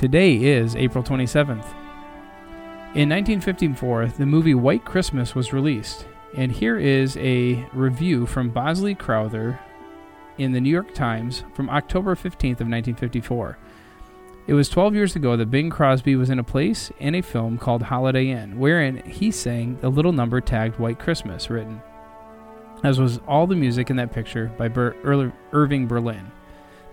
Today is April 27th. In 1954, the movie White Christmas was released, and here is a review from Bosley Crowther in the New York Times from October 15th of 1954. It was 12 years ago that Bing Crosby was in a place in a film called Holiday Inn, wherein he sang the little number tagged White Christmas, written, as was all the music in that picture by Irving Berlin.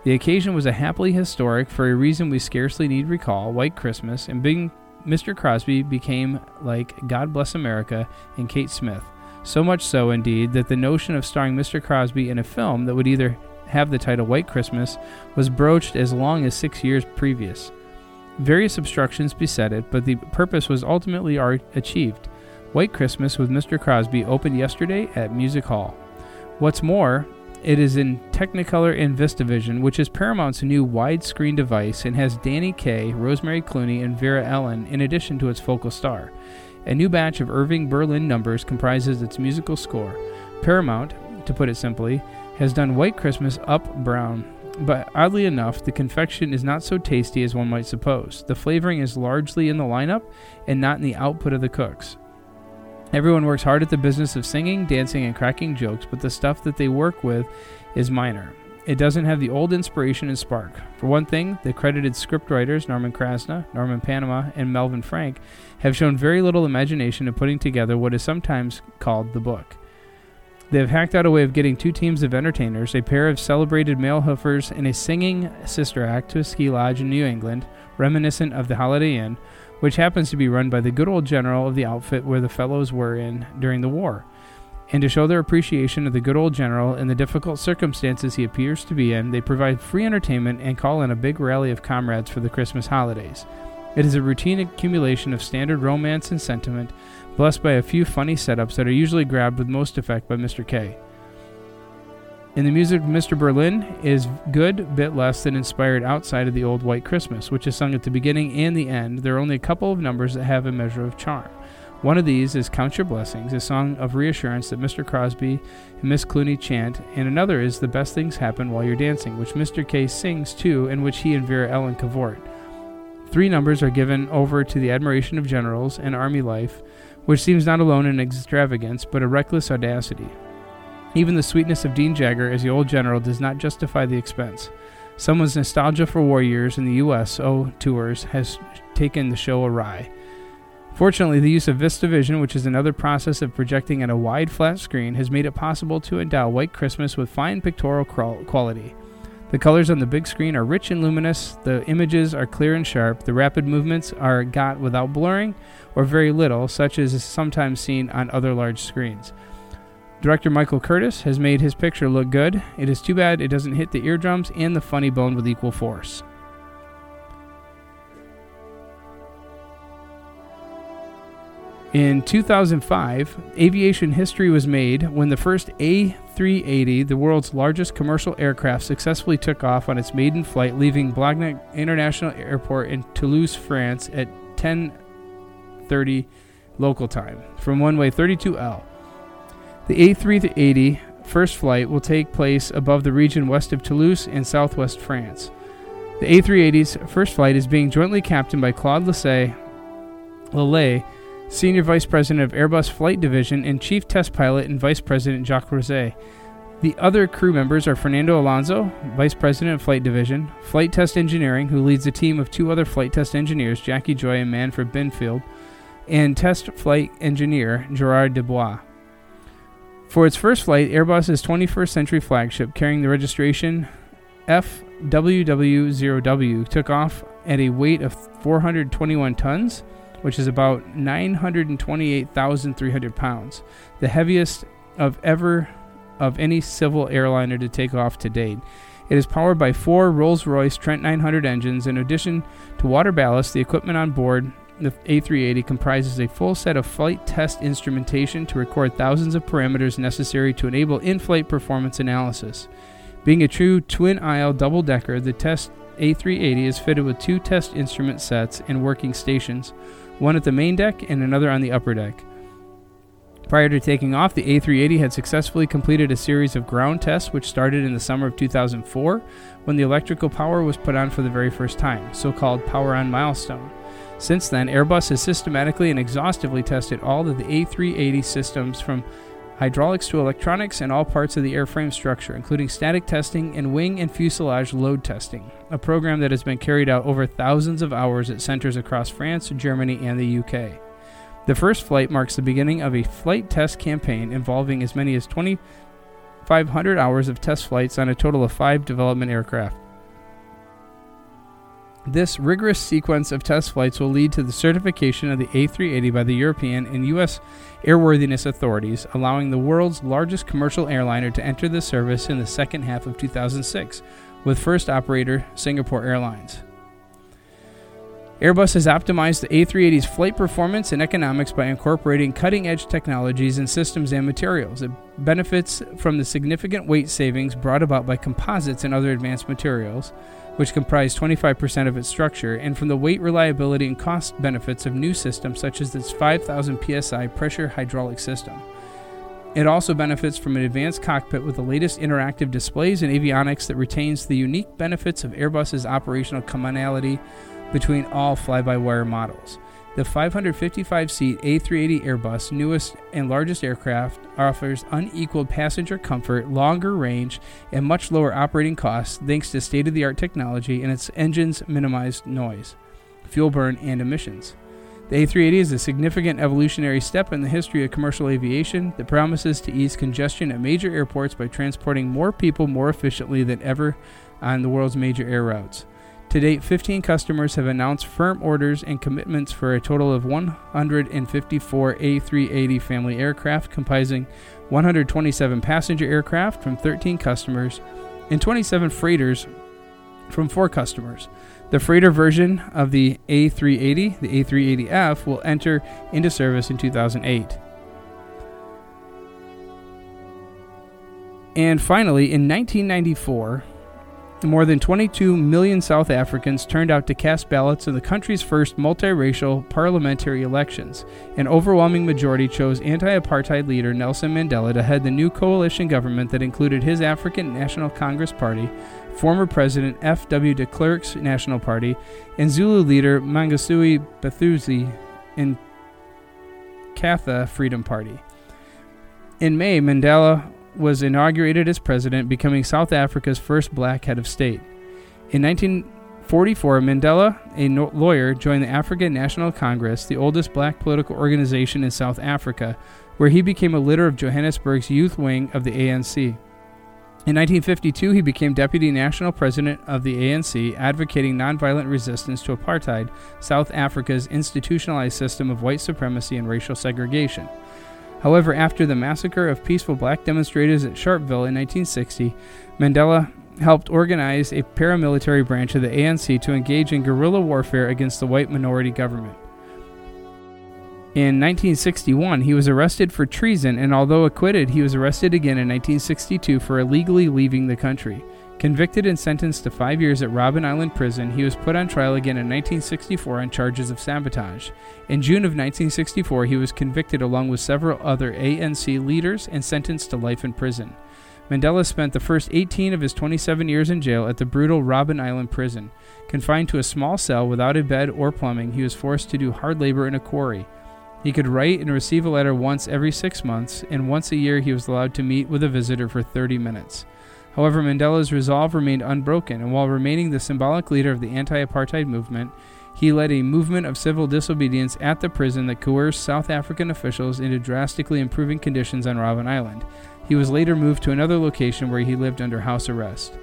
The occasion was a happily historic for a reason we scarcely need recall White Christmas, and Bing Mr. Crosby became like God Bless America and Kate Smith. So much so, indeed, that the notion of starring Mr. Crosby in a film that would either have the title White Christmas was broached as long as six years previous. Various obstructions beset it, but the purpose was ultimately achieved. White Christmas with Mr. Crosby opened yesterday at Music Hall. What's more, it is in Technicolor and VistaVision, which is Paramount's new widescreen device and has Danny Kaye, Rosemary Clooney, and Vera Ellen in addition to its focal star. A new batch of Irving Berlin numbers comprises its musical score. Paramount, to put it simply, has done White Christmas up brown, but oddly enough, the confection is not so tasty as one might suppose. The flavoring is largely in the lineup and not in the output of the cooks. Everyone works hard at the business of singing, dancing, and cracking jokes, but the stuff that they work with is minor. It doesn't have the old inspiration and spark. For one thing, the credited scriptwriters Norman Krasna, Norman Panama, and Melvin Frank have shown very little imagination in putting together what is sometimes called the book. They have hacked out a way of getting two teams of entertainers, a pair of celebrated male hoofers, and a singing sister act to a ski lodge in New England, reminiscent of the Holiday Inn, which happens to be run by the good old general of the outfit where the fellows were in during the war. And to show their appreciation of the good old general and the difficult circumstances he appears to be in, they provide free entertainment and call in a big rally of comrades for the Christmas holidays. It is a routine accumulation of standard romance and sentiment, blessed by a few funny setups that are usually grabbed with most effect by Mr. Kaye. In the music of Mr. Berlin is good bit less than inspired outside of the old White Christmas, which is sung at the beginning and the end. There are only a couple of numbers that have a measure of charm. One of these is Count Your Blessings, a song of reassurance that Mr. Crosby and Miss Clooney chant, and another is The Best Things Happen While You're Dancing, which Mr. Kaye sings too, and which he and Vera Ellen cavort. Three numbers are given over to the admiration of generals and army life, which seems not alone in extravagance, but a reckless audacity. Even the sweetness of Dean Jagger as the old general does not justify the expense. Someone's nostalgia for war years in the USO tours has taken the show awry. Fortunately, the use of VistaVision, which is another process of projecting on a wide flat screen, has made it possible to endow White Christmas with fine pictorial quality. The colors on the big screen are rich and luminous, the images are clear and sharp, the rapid movements are got without blurring or very little, such as is sometimes seen on other large screens. Director Michael Curtiz has made his picture look good. It is too bad it doesn't hit the eardrums and the funny bone with equal force. In 2005, aviation history was made when the first A380, the world's largest commercial aircraft, successfully took off on its maiden flight, leaving Blagnac International Airport in Toulouse, France at 10:30 local time from runway 32L. The A380 first flight will take place above the region west of Toulouse in southwest France. The A380's first flight is being jointly captained by Claude Lelaie, Senior Vice President of Airbus Flight Division, and Chief Test Pilot and Vice President Jacques Rosay. The other crew members are Fernando Alonso, Vice President of Flight Division, Flight Test Engineering, who leads a team of two other flight test engineers, Jacky Joye and Manfred Birnfeld, and Test Flight Engineer Gerard Desbois. For its first flight, Airbus's 21st century flagship carrying the registration FWW0W took off at a weight of 421 tons which is about 928,300 pounds, the heaviest of ever of any civil airliner to take off to date. It is powered by four Rolls Royce Trent 900 engines. In addition to water ballast, the equipment on board the A380 comprises a full set of flight test instrumentation to record thousands of parameters necessary to enable in flight performance analysis. Being a true twin aisle double decker, the test A380 is fitted with two test instrument sets and working stations, one at the main deck and another on the upper deck. Prior to taking off, the A380 had successfully completed a series of ground tests, which started in the summer of 2004 when the electrical power was put on for the very first time, so called Power On milestone. Since then, Airbus has systematically and exhaustively tested all of the A380 systems from hydraulics to electronics and all parts of the airframe structure, including static testing and wing and fuselage load testing, a program that has been carried out over thousands of hours at centers across France, Germany, and the UK. The first flight marks the beginning of a flight test campaign involving as many as 2,500 hours of test flights on a total of five development aircraft. This rigorous sequence of test flights will lead to the certification of the A380 by the European and U.S. airworthiness authorities, allowing the world's largest commercial airliner to enter the service in the second half of 2006, with first operator Singapore Airlines. Airbus has optimized the A380's flight performance and economics by incorporating cutting edge technologies in systems and materials. It benefits from the significant weight savings brought about by composites and other advanced materials, which comprise 25% of its structure, and from the weight reliability and cost benefits of new systems such as its 5000 psi pressure hydraulic system. It also benefits from an advanced cockpit with the latest interactive displays and avionics that retains the unique benefits of Airbus's operational commonality between all fly by wire models. The 555 seat A380 Airbus, newest and largest aircraft, offers unequaled passenger comfort, longer range, and much lower operating costs thanks to state of the art technology and its engines minimized noise, fuel burn, and emissions. The A380 is a significant evolutionary step in the history of commercial aviation that promises to ease congestion at major airports by transporting more people more efficiently than ever on the world's major air routes. To date, 15 customers have announced firm orders and commitments for a total of 154 A380 family aircraft, comprising 127 passenger aircraft from 13 customers and 27 freighters from 4 customers. The freighter version of the A380, the A380F, will enter into service in 2008. And finally, in 1994, more than 22 million South Africans turned out to cast ballots in the country's first multiracial parliamentary elections. An overwhelming majority chose anti apartheid leader Nelson Mandela to head the new coalition government that included his African National Congress Party, former President F.W. de Klerk's National Party, and Zulu leader Mangosuthu Buthelezi and Katha Freedom Party. In May, Mandela was inaugurated as president, becoming South Africa's first black head of state. In 1944, Mandela, a no- lawyer, joined the African National Congress, the oldest black political organization in South Africa, where he became a leader of Johannesburg's youth wing of the ANC. In 1952, he became deputy national president of the ANC, advocating nonviolent resistance to apartheid, South Africa's institutionalized system of white supremacy and racial segregation. However, after the massacre of peaceful black demonstrators at Sharpeville in 1960, Mandela helped organize a paramilitary branch of the ANC to engage in guerrilla warfare against the white minority government. In 1961, he was arrested for treason, and although acquitted, he was arrested again in 1962 for illegally leaving the country. Convicted and sentenced to five years at Robben Island Prison, he was put on trial again in 1964 on charges of sabotage. In June of 1964, he was convicted along with several other ANC leaders and sentenced to life in prison. Mandela spent the first 18 of his 27 years in jail at the brutal Robben Island prison. Confined to a small cell without a bed or plumbing, he was forced to do hard labor in a quarry. He could write and receive a letter once every six months, and once a year he was allowed to meet with a visitor for 30 minutes. However, Mandela's resolve remained unbroken, and while remaining the symbolic leader of the anti apartheid movement, he led a movement of civil disobedience at the prison that coerced South African officials into drastically improving conditions on Robben Island. He was later moved to another location where he lived under house arrest.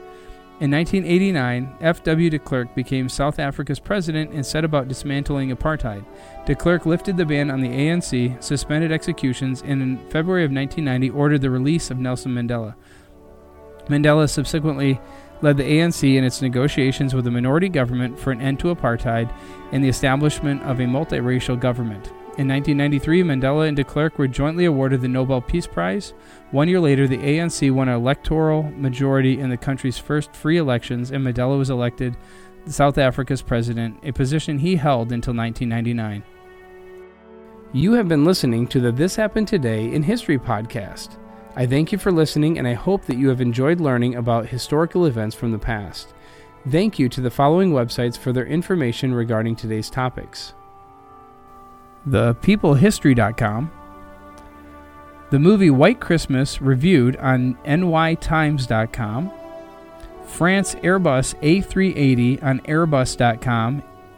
In 1989, F.W. de Klerk became South Africa's president and set about dismantling apartheid. De Klerk lifted the ban on the ANC, suspended executions, and in February of 1990 ordered the release of Nelson Mandela. Mandela subsequently led the ANC in its negotiations with the minority government for an end to apartheid and the establishment of a multiracial government. In 1993, Mandela and de Klerk were jointly awarded the Nobel Peace Prize. One year later, the ANC won an electoral majority in the country's first free elections, and Mandela was elected South Africa's president, a position he held until 1999. You have been listening to the This Happened Today in History podcast. I thank you for listening, and I hope that you have enjoyed learning about historical events from the past. Thank you to the following websites for their information regarding today's topics ThePeopleHistory.com, the movie White Christmas reviewed on NYTimes.com, France Airbus A380 on Airbus.com,